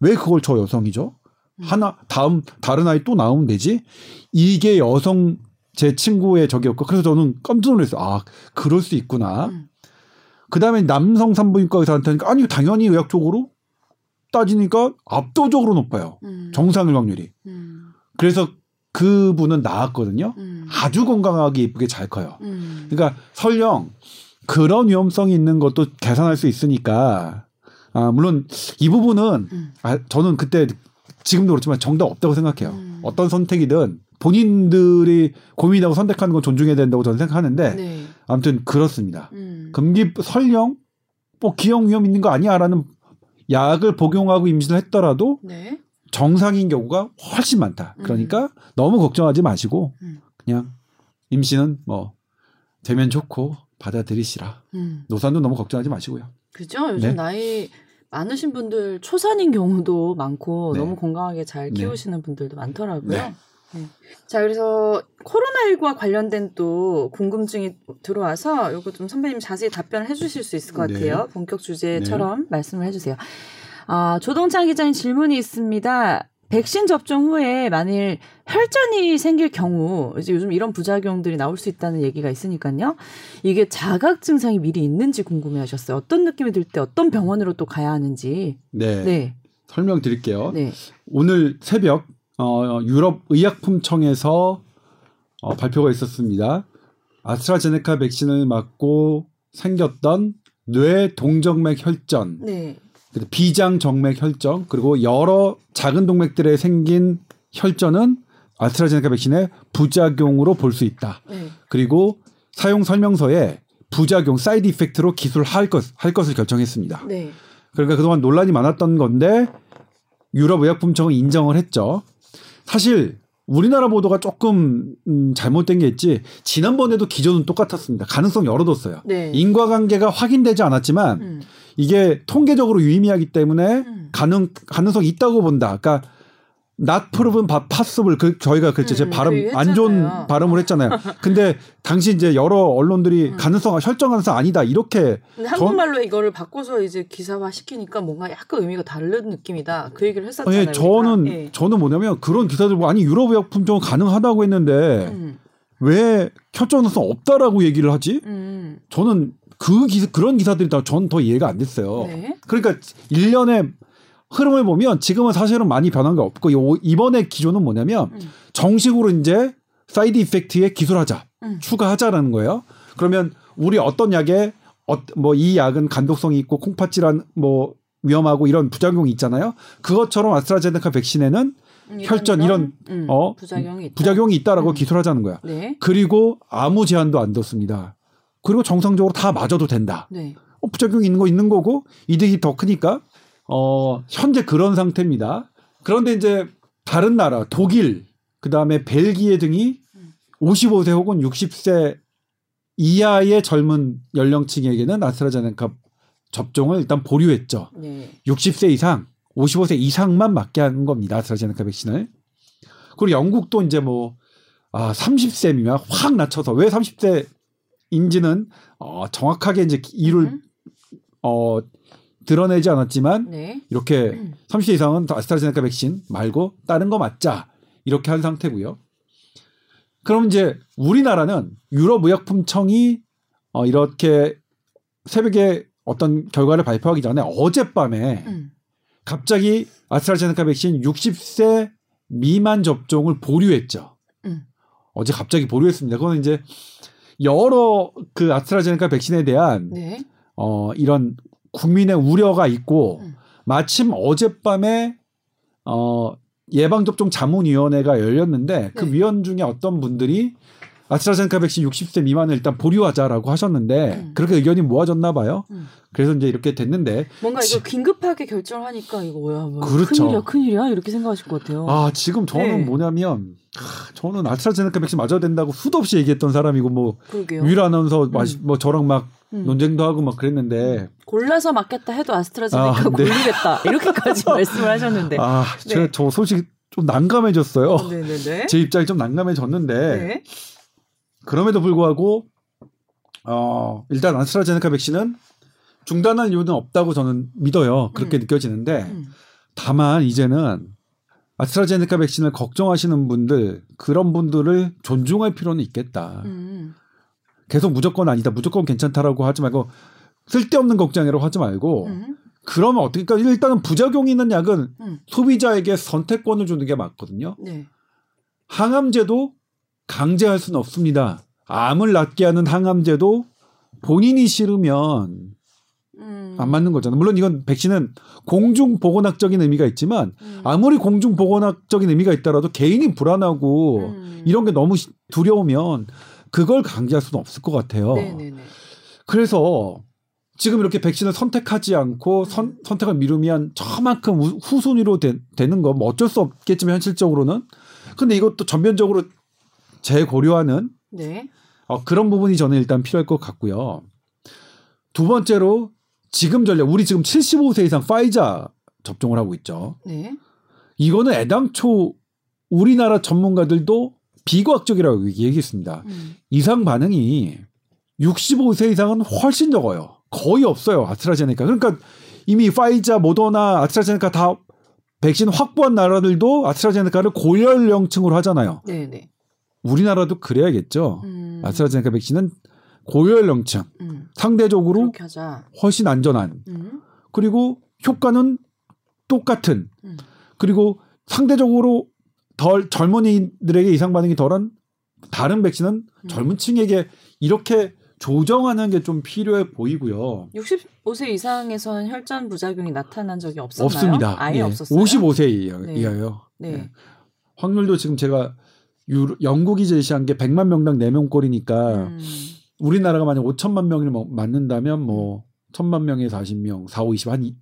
왜 그걸 저 여성이죠? 음. 하나 다음 다른 아이 또 나오면 되지. 이게 여성 제 친구의 적이었고 그래서 저는 깜짝 놀랐어요. 아 그럴 수 있구나. 음. 그다음에 남성 산부인과 의사한테는 아니 당연히 의학적으로 따지니까 압도적으로 높아요. 음. 정상일 확률이. 음. 그래서 그분은 나았거든요. 음. 아주 건강하게 이쁘게 잘 커요. 음. 그러니까 설령 그런 위험성이 있는 것도 계산할 수 있으니까 아 물론 이 부분은 음. 아 저는 그때 지금도 그렇지만 정답 없다고 생각해요. 음. 어떤 선택이든 본인들이 고민하고 선택하는 건 존중해야 된다고 저는 생각하는데 네. 아무튼 그렇습니다. 음. 금기 설령 뭐 기형 위험 있는 거 아니야라는 약을 복용하고 임신을 했더라도 네. 정상인 경우가 훨씬 많다. 그러니까 너무 걱정하지 마시고 음. 그냥 임신은 뭐 되면 좋고 받아들이시라. 음. 노산도 너무 걱정하지 마시고요. 그죠? 요즘 네. 나이 많으신 분들 초산인 경우도 많고 네. 너무 건강하게 잘 네. 키우시는 분들도 많더라고요. 네. 네. 자, 그래서 코로나19와 관련된 또 궁금증이 들어와서 요거 좀 선배님 자세히 답변을 해주실 수 있을 것 네. 같아요. 본격 주제처럼 말씀을 해주세요. 아, 조동찬 기자님 질문이 있습니다. 백신 접종 후에 만일 혈전이 생길 경우 이제 요즘 이런 부작용들이 나올 수 있다는 얘기가 있으니까요. 이게 자각 증상이 미리 있는지 궁금해하셨어요. 어떤 느낌이 들 때 어떤 병원으로 또 가야 하는지. 네. 네, 설명드릴게요. 네, 오늘 새벽 어, 유럽 의약품청에서 어, 발표가 있었습니다. 아스트라제네카 백신을 맞고 생겼던 뇌 동정맥 혈전, 네, 비장 정맥 혈전, 그리고 여러 작은 동맥들에 생긴 혈전은 아스트라제네카 백신의 부작용으로 볼 수 있다. 네. 그리고 사용 설명서에 부작용 side effect로 기술할 것, 할 것을 결정했습니다. 네. 그러니까 그동안 논란이 많았던 건데 유럽 의약품청은 인정을 했죠. 사실 우리나라 보도가 조금 음, 잘못된 게 있지 지난번에도 기존은 똑같았습니다. 가능성 열어뒀어요. 네. 인과관계가 확인되지 않았지만 음, 이게 통계적으로 유의미하기 때문에 음. 가능 가능성이 있다고 본다. 그러니까 not proven but possible 그 저희가 그랬죠. 제 음, 발음 그안 좋은. 발음을 했잖아요. 근데 당시 이제 여러 언론들이 음. 가능성 혈전 가능성 아니다 이렇게 한국말로 이거를 바꿔서 이제 기사화 시키니까 뭔가 약간 의미가 다른 느낌이다. 그 얘기를 했었잖아요. 예, 저는. 예. 저는 뭐냐면 그런 기사들 보고 아니 유럽 의약 품종은 가능하다고 했는데 음, 왜 혈전 가능성 없다라고 얘기를 하지? 음, 저는 그 기사 그런 기사들이 다전더 이해가 안 됐어요. 네. 그러니까 일련의 흐름을 보면 지금은 사실은 많이 변한 게 없고 요- 이번에 기조는 뭐냐면 음. 정식으로 이제 side effect에 기술하자 음. 추가하자라는 거예요. 그러면 우리 어떤 약에 뭐이 약은 간독성이 있고 콩팥질환 뭐 위험하고 이런 부작용이 있잖아요. 그것처럼 아스트라제네카 백신에는 음, 혈전 이런, 음, 어, 부작용이 있다. 있다라고 음. 기술하자는 거야. 네. 그리고 아무 제한도 안 뒀습니다. 그리고 정상적으로 다 맞아도 된다. 네. 어, 부작용이 있는 거 있는 거고 이득이 더 크니까 어, 현재 그런 상태입니다. 그런데 이제 다른 나라, 독일, 그 다음에 벨기에 등이 55세 혹은 60세 이하의 젊은 연령층에게는 아스트라제네카 접종을 일단 보류했죠. 네. 60세 이상, 55세 이상만 맞게 하는 겁니다. 아스트라제네카 백신을. 그리고 영국도 이제 뭐, 아, 30세 미만 확 낮춰서 왜 30세 인지는 어, 정확하게 이제 이유를 음. 어, 드러내지 않았지만 네. 이렇게 음. 30세 이상은 아스트라제네카 백신 말고 다른 거 맞자 이렇게 한 상태고요. 그럼 이제 우리나라는 유럽의약품청이 어, 이렇게 새벽에 어떤 결과를 발표하기 전에 어젯밤에 음. 갑자기 아스트라제네카 백신 60세 미만 접종을 보류했죠. 음. 어제 갑자기 보류했습니다. 그건 이제 여러 그 아스트라제네카 백신에 대한 네. 어, 이런 국민의 우려가 있고 음. 마침 어젯밤에 어, 예방접종 자문위원회가 열렸는데 그 네. 위원 중에 어떤 분들이 아스트라제네카 백신 60세 미만을 일단 보류하자라고 하셨는데 음. 그렇게 의견이 모아졌나 봐요. 음. 그래서 이제 이렇게 됐는데 뭔가 지- 이거 긴급하게 결정을 하니까 이거 뭐야 뭐 그렇죠. 큰일이야 큰일이야 이렇게 생각하실 것 같아요. 아 지금 저는 네. 뭐냐면 하, 저는 아스트라제네카 백신 맞아야 된다고 수도 없이 얘기했던 사람이고 뭐. 유일 아나운서 마- 음. 뭐 저랑 막 음. 논쟁도 하고 막 그랬는데 골라서 맞겠다 해도 아스트라제네카 아, 네. 골리겠다 이렇게까지 말씀을 하셨는데. 아 제가 네. 저 소식 좀 난감해졌어요. 네네네. 제 입장이 좀 난감해졌는데 네. 그럼에도 불구하고 어 일단 아스트라제네카 백신은 중단할 이유는 없다고 저는 믿어요. 그렇게 음. 느껴지는데 음. 다만 이제는 아스트라제네카 백신을 걱정하시는 분들 그런 분들을 존중할 필요는 있겠다. 음. 계속 무조건 아니다, 무조건 괜찮다라고 하지 말고 쓸데없는 걱정이라고 하지 말고 음. 그러면 어떻게 그러니까 일단은 부작용이 있는 약은 음. 소비자에게 선택권을 주는 게 맞거든요. 네. 항암제도 강제할 수는 없습니다. 암을 낫게 하는 항암제도 본인이 싫으면 음. 안 맞는 거잖아요. 물론 이건 백신은 공중 보건학적인 의미가 있지만 음. 아무리 공중 보건학적인 의미가 있더라도 개인이 불안하고 음. 이런 게 너무 시- 두려우면 그걸 강제할 수는 없을 것 같아요. 네네네. 그래서 지금 이렇게 백신을 선택하지 않고 선, 선택을 미루면 저만큼 우- 후순위로 되, 되는 건뭐 어쩔 수 없겠지만 현실적으로는 근데 이것도 전면적으로 재고려하는 네. 어, 그런 부분이 저는 일단 필요할 것 같고요. 두 번째로 지금 전략 우리 지금 75세 이상 파이자 접종을 하고 있죠. 네. 이거는 애당초 우리나라 전문가들도 비과학적이라고 얘기했습니다. 음. 이상 반응이 65세 이상은 훨씬 적어요. 거의 없어요. 아스트라제네카. 그러니까 이미 파이자, 모더나, 아스트라제네카 다 백신 확보한 나라들도 아스트라제네카를 고연령층으로 하잖아요. 네네. 우리나라도 그래야겠죠. 음. 아스트라제네카 백신은 고연령층, 음. 상대적으로. 훨씬 안전한, 음. 그리고 효과는 똑같은, 음. 그리고 상대적으로 덜 젊은이들에게 이상 반응이 덜한 다른 백신은 음. 젊은 층에게 이렇게 조정하는 게 좀 필요해 보이고요. 65세 이상에서는 혈전 부작용이 나타난 적이 없었나요? 없습니다. 아예 예. 없었어요. 55세 이하- 네. 이하요. 네. 예. 확률도 지금 제가 유, 영국이 제시한 게 100만 명당 4명 꼴이니까 음. 우리나라가 만약 5천만 명을 뭐- 맞는다면 뭐 1000만 명에 40명, 4, 5, 20, 한 이-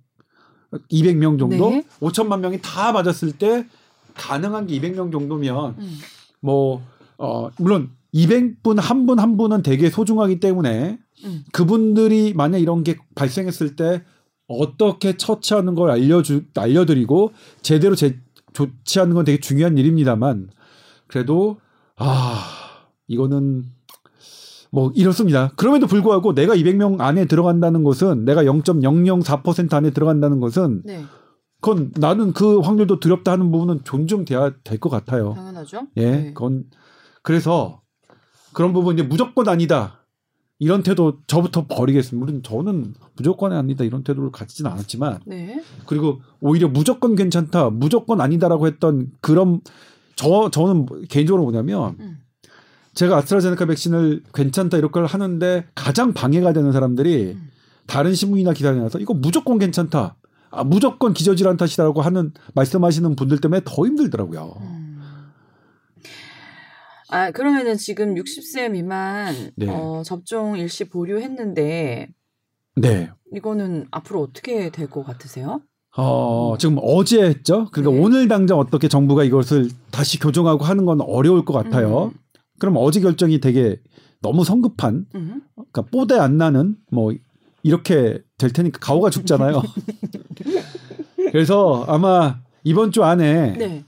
200명 정도? 네. 5천만 명이 다 맞았을 때 가능한 게 200명 정도면 음. 뭐, 어, 물론 200분 한 분 한 분은 되게 소중하기 때문에 음. 그분들이 만약 이런 게 발생했을 때 어떻게 처치하는 걸 알려주, 알려드리고 제대로 제, 조치하는 건 되게 중요한 일입니다만 그래도 아, 이거는 뭐 이렇습니다. 그럼에도 불구하고 내가 200명 안에 들어간다는 것은 내가 0.004% 안에 들어간다는 것은 네. 그건 나는 그 확률도 두렵다 하는 부분은 존중돼야 될 것 같아요. 당연하죠. 예, 네. 그건 그래서 그런 부분 이제 무조건 아니다 이런 태도 저부터 버리겠습니다. 물론 저는 무조건 아니다 이런 태도를 가지진 않았지만 네. 그리고 오히려 무조건 괜찮다, 무조건 아니다라고 했던 그런 저 저는 개인적으로 뭐냐면 음. 제가 아스트라제네카 백신을 괜찮다 이렇게 하는데 가장 방해가 되는 사람들이 음. 다른 신문이나 기사에 나와서 이거 무조건 괜찮다. 아, 무조건 기저질환 탓이다라고 하는 말씀하시는 분들 때문에 더 힘들더라고요. 음. 아 그러면은 지금 60세 미만 네. 어, 접종 일시 보류했는데 네. 이거는 앞으로 어떻게 될 것 같으세요? 어, 지금 어제 했죠. 그러니까 네. 오늘 당장 어떻게 정부가 이것을 다시 교정하고 하는 건 어려울 것 같아요. 음. 그럼 어제 결정이 되게 너무 성급한, 음. 그러니까 뽀대 안 나는 뭐 이렇게 될 테니까 가오가 죽잖아요. 그래서 아마 이번 주 안에 네.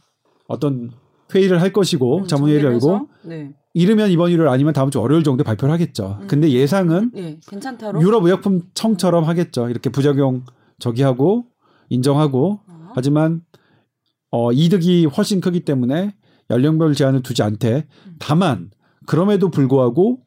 어떤 회의를 할 것이고 음, 자문회의를 열고? 네. 이르면 이번 일요일 아니면 다음 주 월요일 정도에 발표를 하겠죠. 음. 근데 예상은 네. 괜찮다로. 유럽 의약품 청처럼 하겠죠. 이렇게 부작용 저기하고 인정하고 어. 하지만 어, 이득이 훨씬 크기 때문에 연령별 제한을 두지 않되 다만 그럼에도 불구하고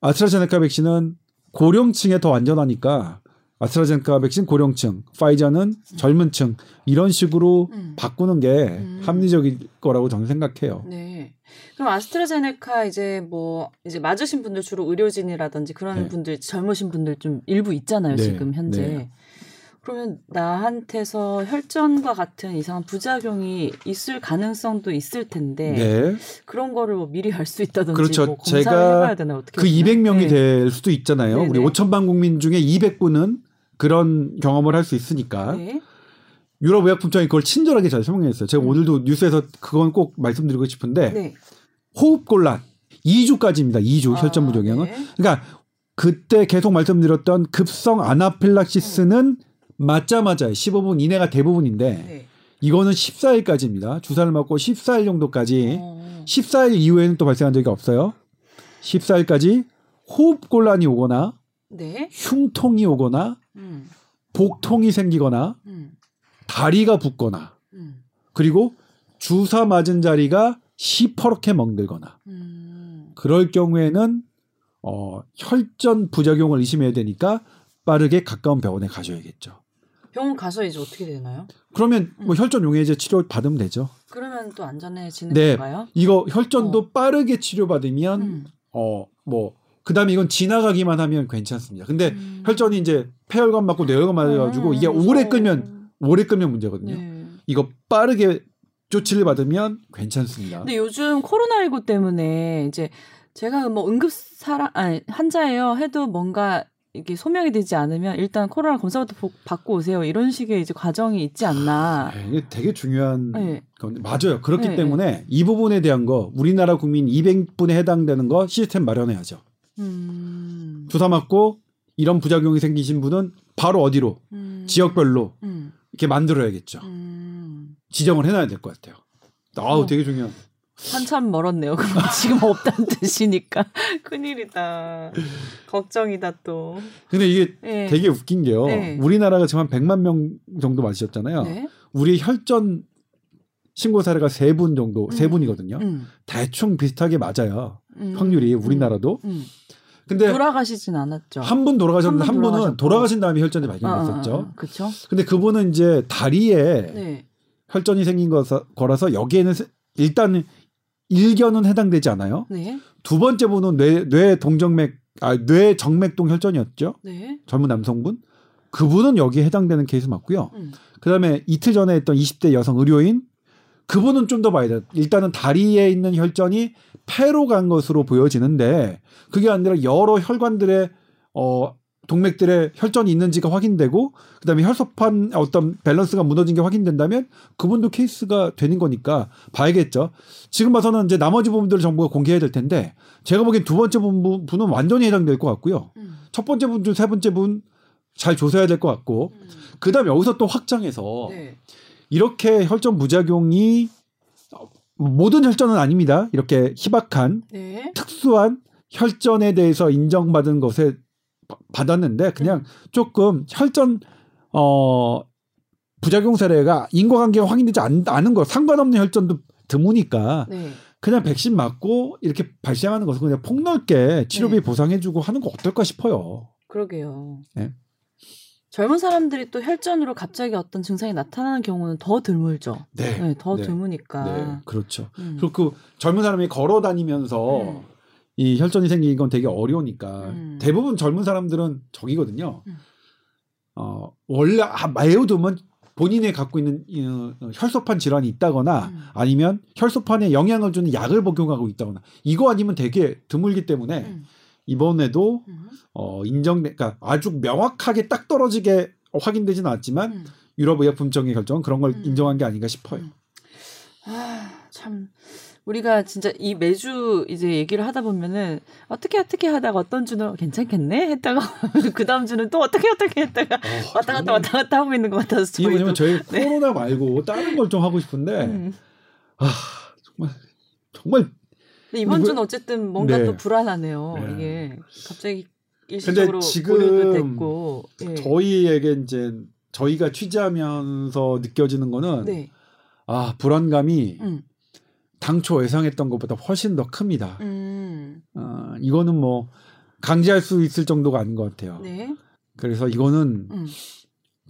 아스트라제네카 백신은 고령층에 더 안전하니까 아스트라제네카 백신 고령층, 파이저는 젊은층 이런 식으로 음. 바꾸는 게 음. 합리적일 거라고 저는 생각해요. 네. 그럼 아스트라제네카 이제 뭐 이제 맞으신 분들 주로 의료진이라든지 그런 네. 분들 젊으신 분들 좀 일부 있잖아요 네, 지금 현재. 네. 그러면 나한테서 혈전과 같은 이상한 부작용이 있을 가능성도 있을 텐데 네. 그런 거를 뭐 미리 알 수 있다든지 그렇죠. 뭐 검사를 제가 해봐야 되나 어떻게 그 되나요? 200명이 네. 될 수도 있잖아요. 네, 우리 네. 5천만 국민 중에 200분은 그런 경험을 할 수 있으니까 네. 유럽 의약품청이 그걸 친절하게 잘 설명했어요. 제가 음. 오늘도 뉴스에서 그건 꼭 말씀드리고 싶은데 네. 호흡 곤란 2주까지입니다. 2주 아, 혈전 부작용은. 네. 그러니까 그때 계속 말씀드렸던 급성 아나필락시스는 맞자마자 15분 이내가 대부분인데 네. 이거는 14일까지입니다. 주사를 맞고 14일 정도까지 어. 14일 이후에는 또 발생한 적이 없어요. 14일까지 호흡 곤란이 오거나 네. 흉통이 오거나 음. 복통이 생기거나 음. 다리가 붓거나 음. 그리고 주사 맞은 자리가 시퍼렇게 멍들거나 음. 그럴 경우에는 어, 혈전 부작용을 의심해야 되니까 빠르게 가까운 병원에 가셔야겠죠. 병원 가서 이제 어떻게 되나요? 그러면 뭐 음. 혈전 용해제 치료 받으면 되죠. 그러면 또 안전해지는 네. 건가요? 이거 혈전도 빠르게 치료받으면 음. 어뭐 그다음에 이건 지나가기만 하면 괜찮습니다. 근데 음. 혈전이 이제 폐혈관 맞고 뇌혈관 맞아가지고 음, 이게. 오래 끌면 오래 끌면 문제거든요. 네. 이거 빠르게 조치를 받으면 괜찮습니다. 근데 요즘 코로나19 때문에 이제 제가 뭐 응급 사람 아니 환자예요 해도 뭔가 이게 소명이 되지 않으면 일단 코로나 검사부터 보- 받고 오세요 이런 식의 이제 과정이 있지 않나. 네, 이게 되게 중요한 네. 건데 맞아요. 그렇기 네, 때문에 이 부분에 대한 거 우리나라 국민 200분에 해당되는 거 시스템 마련해야죠. 음. 주사 맞고 이런 부작용이 생기신 분은 바로 어디로 음. 지역별로 음. 이렇게 만들어야겠죠. 음. 지정을 해놔야 될 것 같아요. 아우 어. 되게 중요한. 한참 멀었네요. 그럼 지금 없다는 뜻이니까 큰일이다. 걱정이다 또. 근데 이게 네. 되게 웃긴 게요. 네. 우리나라가 지금 한 100만 명 정도 맞으셨잖아요. 네. 우리 혈전 신고 사례가 세 분 정도, 세 음. 분이거든요. 음. 대충 비슷하게 맞아요. 음. 확률이 우리나라도. 음. 근데 돌아가시진 않았죠. 한 분 돌아가셨는데 한 분 한 분은. 돌아가신 다음에 혈전이 발견됐었죠. 그렇죠. 근데 그분은 이제 다리에 네. 혈전이 생긴 거서, 거라서 여기에는 세- 일단 일견은 해당되지 않아요. 네. 두 번째 분은 뇌, 뇌 동정맥, 아, 뇌 정맥동 혈전이었죠. 네. 젊은 남성분. 그분은 여기에 해당되는 케이스 맞고요. 음. 그 다음에 이틀 전에 했던 20대 여성 의료인 그분은 좀 더 봐야 돼요. 일단은 다리에 있는 혈전이 폐로 간 것으로 보여지는데 그게 아니라 여러 혈관들의 어 동맥들의 혈전이 있는지가 확인되고 그다음에 혈소판 어떤 밸런스가 무너진 게 확인된다면 그분도 케이스가 되는 거니까 봐야겠죠. 지금 봐서는 이제 나머지 부분들을 정부가 공개해야 될 텐데 제가 보기엔 두 번째 분- 분은 완전히 해당될 것 같고요. 음. 첫 번째 분 중 세 번째 분 잘 조사해야 될 것 같고 음. 그다음에 여기서 또 확장해서 네. 이렇게 혈전 부작용이 모든 혈전은 아닙니다. 이렇게 희박한 네. 특수한 혈전에 대해서 인정받은 것에 바- 받았는데 그냥 조금 혈전 어 부작용 사례가 인과관계가 확인되지 않, 않은 거 상관없는 혈전도 드무니까 네. 그냥 백신 맞고 이렇게 발생하는 것은 그냥 폭넓게 치료비 네. 보상해주고 하는 거 어떨까 싶어요. 그러게요. 네. 젊은 사람들이 또 혈전으로 갑자기 어떤 증상이 나타나는 경우는 더 드물죠. 네, 네, 더 네. 드무니까. 네, 그렇죠. 음. 그리고 그 젊은 사람이 걸어 다니면서 음. 이 혈전이 생기는 건 되게 어려우니까 음. 대부분 젊은 사람들은 저기거든요. 음. 어 원래 아, 매우 드문 본인이 갖고 있는 이, 어, 혈소판 질환이 있다거나 음. 아니면 혈소판에 영향을 주는 약을 복용하고 있다거나 이거 아니면 되게 드물기 때문에 음. 이번에도 음. 어 인정 그러니까 아주 명확하게 딱 떨어지게 확인되지는 않았지만 음. 유럽의약품청의 결정 그런 걸 음. 인정한 게 아닌가 싶어요. 음. 아, 참. 우리가 진짜 이 매주 이제 얘기를 하다 보면은 어떻게 어떻게 하다가 어떤 주는 괜찮겠네 했다가 그 다음 주는 또 어떻게 어떻게 했다가 어, 왔다 갔다 왔다 갔다 하고 있는 것 같아서 이게 저희도 저희 코로나 말고 다른 걸 좀 하고 싶은데 음. 아 정말 정말 근데 이번 주는 어쨌든 뭔가 네. 또 불안하네요. 네. 이게 갑자기 일시적으로 보류도 됐고 예. 저희에게 이제 저희가 취재하면서 느껴지는 거는 네. 아 불안감이 음. 당초 예상했던 것보다 훨씬 더 큽니다. 음. 아, 이거는 뭐 강제할 수 있을 정도가 아닌 것 같아요. 네. 그래서 이거는 음.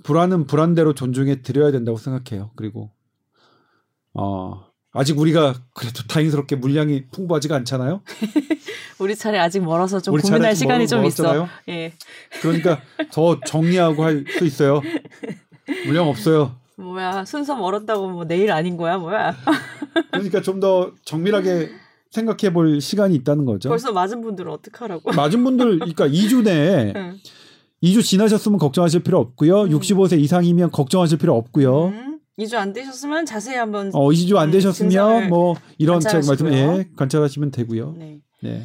불안은 불안대로 존중해 드려야 된다고 생각해요. 그리고 어 아직 우리가 그래도 다행스럽게 물량이 풍부하지가 않잖아요. 우리 차례 아직 멀어서 좀 고민할 시간이 멀- 좀 있어. 멀었잖아요. 예. 그러니까 더 정리하고 할 수 있어요. 물량 없어요. 뭐야 순서 멀었다고 뭐 내일 아닌 거야 뭐야? 그러니까 좀 더 정밀하게 생각해 볼 시간이 있다는 거죠. 벌써 맞은 분들은 어떡하라고? 맞은 분들, 그러니까 2주 내에 응. 2주 지나셨으면 걱정하실 필요 없고요. 음. 65세 이상이면 걱정하실 필요 없고요. 음. 2주 안 되셨으면 자세히 한번 어, 2주 안 음, 되셨으면 증상을 뭐 이런 책 말씀. 예, 관찰하시면 되고요. 네. 네.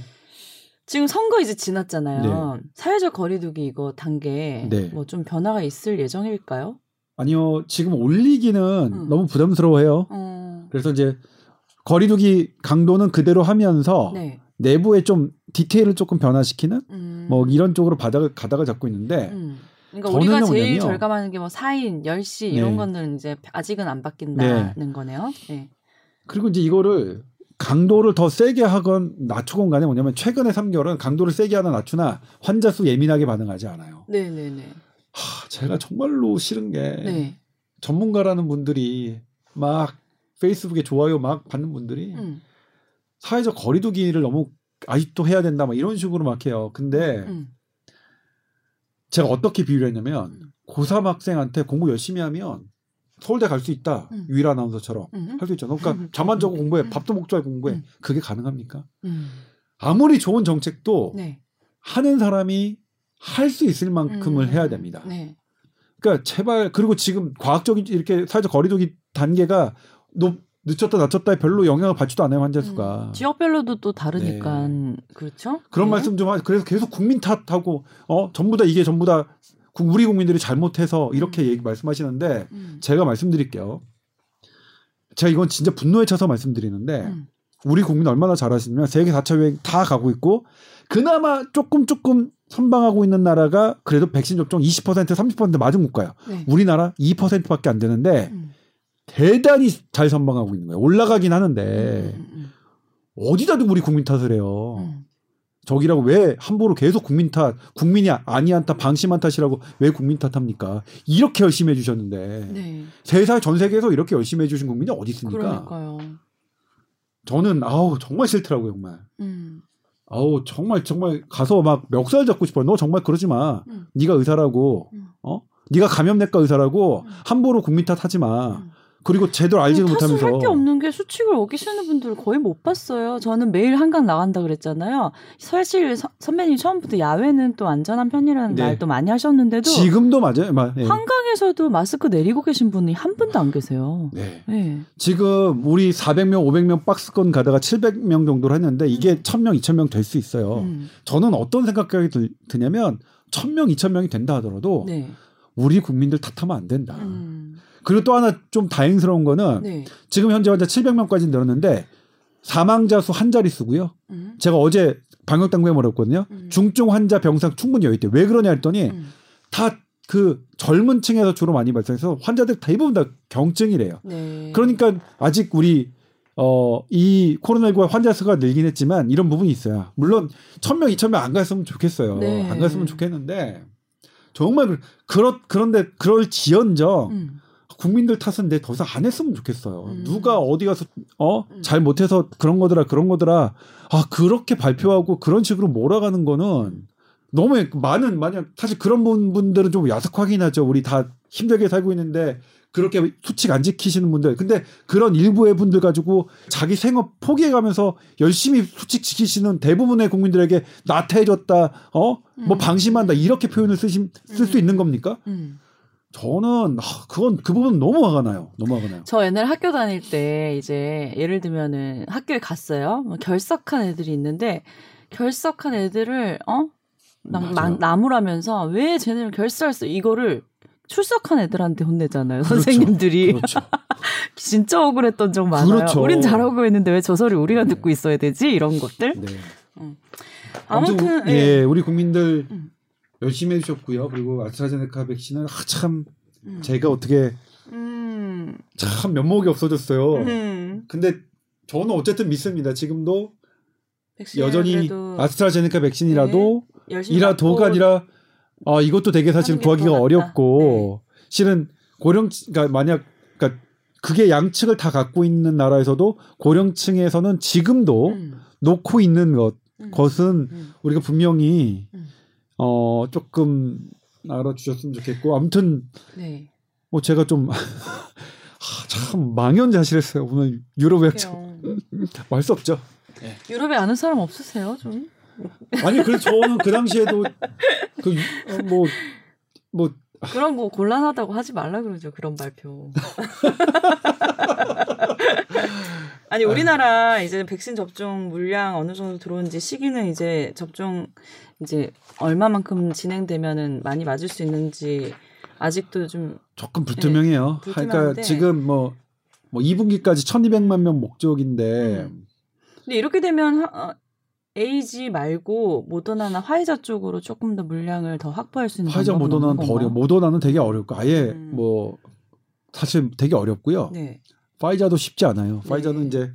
지금 선거 이제 지났잖아요. 사회적 거리두기 이거 단계 네. 뭐좀 변화가 있을 예정일까요? 아니요. 지금 올리기는 음. 너무 부담스러워해요. 어. 그래서 이제 거리두기 강도는 그대로 하면서 네. 내부에 좀 디테일을 조금 변화시키는 음. 뭐 이런 쪽으로 바닥을 가닥을 잡고 있는데 음. 그러니까 우리가 제일 뭐냐면요. 절감하는 게 뭐 4인, 10시 이런 네. 거는 이제 아직은 안 바뀐다는 거네요. 네. 그리고 이제 이거를 강도를 더 세게 하건 낮추건 간에 뭐냐면 최근에 3개월은 강도를 세게 하나 낮추나 환자 수 예민하게 반응하지 않아요. 네, 네, 네. 하, 제가 정말로 싫은 게 네. 전문가라는 분들이 막 페이스북에 좋아요 막 받는 분들이 음. 사회적 거리두기를 너무 아직도 해야 된다 막 이런 식으로 막 해요. 근데 음. 제가 어떻게 비유를 했냐면 음. 고3 학생한테 공부 열심히 하면 서울대 갈 수 있다. 음. 유일 아나운서처럼 음. 할수 있잖아. 그러니까 잠만 자고 공부해. 밥도 먹자 공부해. 음. 그게 가능합니까? 음. 아무리 좋은 정책도 네. 하는 사람이 할 수 있을 만큼을 음. 해야 됩니다. 네. 그러니까 제발 그리고 지금 과학적인 이렇게 사회적 거리두기 단계가 높, 늦췄다 낮췄다에 별로 영향을 받지도 않아요 환자 수가. 음. 지역별로도 또 다르니까 그렇죠? 그런 네. 말씀 좀 하. 그래서 계속 국민 탓하고 어 전부 다 이게 전부 다 구- 우리 국민들이 잘못해서 이렇게 음. 얘기 말씀하시는데 음. 제가 말씀드릴게요. 제가 이건 진짜 분노에 차서 말씀드리는데 음. 우리 국민 얼마나 잘하시냐면 세계 4차 유행 다 가고 있고 그나마 조금 조금 선방하고 있는 나라가 그래도 백신 접종 20% 30% 맞은 국가예요. 네. 우리나라 2%밖에 안 되는데 음. 대단히 잘 선방하고 있는 거예요. 올라가긴 하는데 음, 음, 어디다 도 우리 국민 탓을 해요. 음. 저기라고 왜 함부로 계속 국민 탓, 국민이 아니한 탓, 방심한 탓이라고 왜 국민 탓합니까? 이렇게 열심히 해주셨는데 네. 세상 전 세계에서 이렇게 열심히 해주신 국민이 어디 있습니까? 그러니까요. 저는 아우 정말 싫더라고요 정말. 음. 아우 정말 정말 가서 막 멱살 잡고 싶어요. 너 정말 그러지 마. 음. 네가 의사라고 음. 어? 네가 감염내과 의사라고 음. 함부로 국민 탓하지 마. 음. 그리고 제대로 알지도 못하면서 할게 없는 게 수칙을 어기시는 분들 거의 못 봤어요. 저는 매일 한강 나간다 그랬잖아요. 사실 서- 선배님 처음부터 야외는 또 안전한 편이라는 네. 말도 많이 하셨는데도 지금도 맞아요. 마- 예. 한강에서도 마스크 내리고 계신 분이 한 분도 안 계세요. 네. 네. 지금 우리 400명, 500명 박스권 가다가 700명 정도로 했는데 이게 1000명, 2000명 될 수 있어요. 음. 저는 어떤 생각이 들, 드냐면 1000명, 2000명이 된다 하더라도 네. 우리 국민들 탓하면 안 된다. 음. 그리고 또 하나 좀 다행스러운 거는 네. 지금 현재 환자 700명까지 늘었는데 사망자 수 한 자릿수고요. 음. 제가 어제 방역 당국에 물었거든요. 음. 중증 환자 병상 충분히 여유 있대. 왜 그러냐 했더니 음. 다그 젊은 층에서 주로 많이 발생해서 환자들 대부분 다 경증이래요. 네. 그러니까 아직 우리 어 이 코로나19 환자 수가 늘긴 했지만 이런 부분이 있어요. 물론 1000명, 2000명 안 갔으면 좋겠어요. 네. 안 갔으면 좋겠는데 정말 그- 그렇 그런데 그럴 지연정 음. 국민들 탓은 내 더 이상 안 했으면 좋겠어요. 음. 누가 어디 가서 어 음. 잘 못해서 그런 거더라 그런 거더라 아 그렇게 발표하고 그런 식으로 몰아가는 거는 너무 많은 만약 사실 그런 분- 분들은 좀 야속하긴 하죠. 우리 다 힘들게 살고 있는데 그렇게 수칙 안 지키시는 분들. 근데 그런 일부의 분들 가지고 자기 생업 포기해가면서 열심히 수칙 지키시는 대부분의 국민들에게 나태해졌다, 어, 뭐 음. 방심한다 이렇게 표현을 쓰심 쓸수 음. 있는 겁니까? 음. 저는 하, 그건 그 부분 너무 화가 나요. 너무 화가 나요. 저 옛날 학교 다닐 때 이제 예를 들면은 학교에 갔어요. 뭐 결석한 애들이 있는데 결석한 애들을 어 나, 나무라면서 왜 쟤네를 결석했어 이거를 출석한 애들한테 혼내잖아요. 그렇죠. 선생님들이. 그렇죠. 진짜 억울했던 적 많아요. 그렇죠. 우린 잘하고 있는데 왜 저 소리 우리가 네. 듣고 있어야 되지? 이런 것들. 네. 음. 아무튼, 예, 예, 우리 국민들 음. 열심히 해주셨고요. 그리고 아스트라제네카 백신은 아, 참 음. 제가 어떻게 음. 참 면목이 없어졌어요. 음. 근데 저는 어쨌든 믿습니다. 지금도 여전히 아스트라제네카 백신이라도 네. 이라도가 아니라 아 이것도 되게 사실 구하기가 어렵고 네. 실은 고령 그러니까 만약 그러니까 그게 양측을 다 갖고 있는 나라에서도 고령층에서는 지금도 음. 놓고 있는 것 음. 것은 음. 우리가 분명히 음. 어 조금 알아주셨으면 좋겠고 아무튼 네. 뭐 제가 좀 참 망연자실했어요 오늘 유럽에 말수 없죠. 네. 유럽에 아는 사람 없으세요 좀? 아니 그래서 저는 그 당시에도 그뭐뭐 어, 뭐 그런 거 곤란하다고 하지 말라 그러죠 그런 발표. 아니 우리나라 이제 백신 접종 물량 어느 정도 들어온지 시기는 이제 접종 이제 얼마만큼 진행되면은 많이 맞을 수 있는지 아직도 좀 조금 불투명해요. 네, 그러니까 지금 뭐뭐 뭐 2분기까지 1,200만 명 목적인데 음. 근데 이렇게 되면 어, 에이지 말고 모더나나 화이자 쪽으로 조금 더 물량을 더 확보할 수 있는 화이자 모더나는 더 어려. 모더나는 되게 어렵고 아예 음. 뭐 사실 되게 어렵고요. 네. 파이자도 쉽지 않아요. 네. 파이자는 이제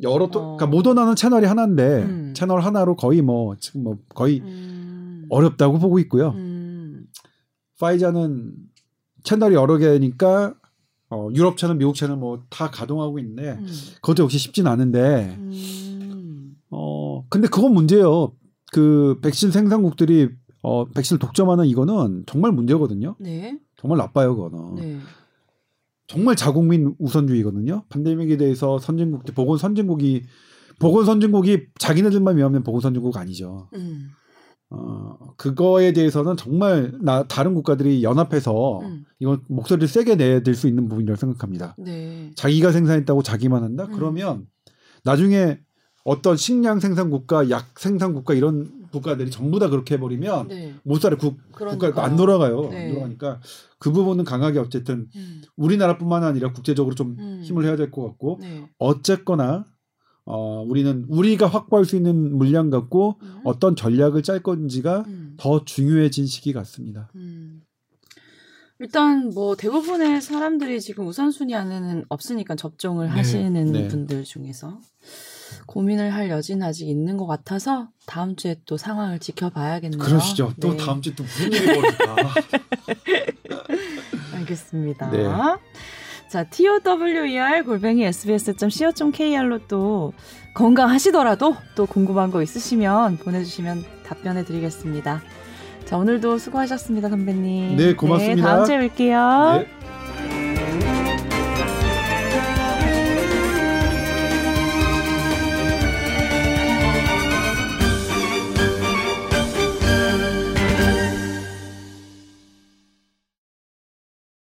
여러 또 어. 그러니까 모더나는 채널이 하나인데 음. 채널 하나로 거의 뭐 지금 뭐 거의 음. 어렵다고 보고 있고요. 음. 파이자는 채널이 여러 개니까 어, 유럽 채널, 미국 채널 뭐 다 가동하고 있는데 음. 그것도 역시 쉽진 않은데 음. 어 근데 그건 문제예요. 그 백신 생산국들이 어 백신을 독점하는 이거는 정말 문제거든요. 네. 정말 나빠요, 그거는. 네. 정말 자국민 우선주의거든요. 팬데믹에 대해서 선진국들 보건 선진국이 보건 선진국이 자기네들만 위하면 보건 선진국 아니죠. 음. 어 그거에 대해서는 정말 나 다른 국가들이 연합해서 음. 이건 목소리를 세게 내야 수 있는 부분이라고 생각합니다. 네. 자기가 생산했다고 자기만 한다? 음. 그러면 나중에 어떤 식량 생산 국가, 약 생산 국가 이런 국가들이 전부 다 그렇게 해버리면 네. 못 살아 국, 그러니까. 국가가 안 돌아가요. 네. 안 돌아가니까 그 부분은 강하게 어쨌든 음. 우리나라뿐만 아니라 국제적으로 좀 음. 힘을 해야 될 것 같고 네. 어쨌거나 어, 우리는 우리가 확보할 수 있는 물량 갖고 음. 어떤 전략을 짤 건지가 음. 더 중요해진 시기 같습니다. 음. 일단 뭐 대부분의 사람들이 지금 우선순위 안에는 없으니까 접종을 네. 하시는 네. 분들 중에서 고민을 할 여지는 아직 있는 것 같아서 다음 주에 또 상황을 지켜봐야겠네요. 그러시죠. 또 네. 다음 주에 또 무슨 일이 벌어질까. 알겠습니다. 네. 자, tower 골뱅이 sbs.co.kr로 또 건강하시더라도 또 궁금한 거 있으시면 보내주시면 답변해 드리겠습니다. 자, 오늘도 수고하셨습니다, 선배님. 네, 고맙습니다. 네, 다음 주에 뵐게요. 네.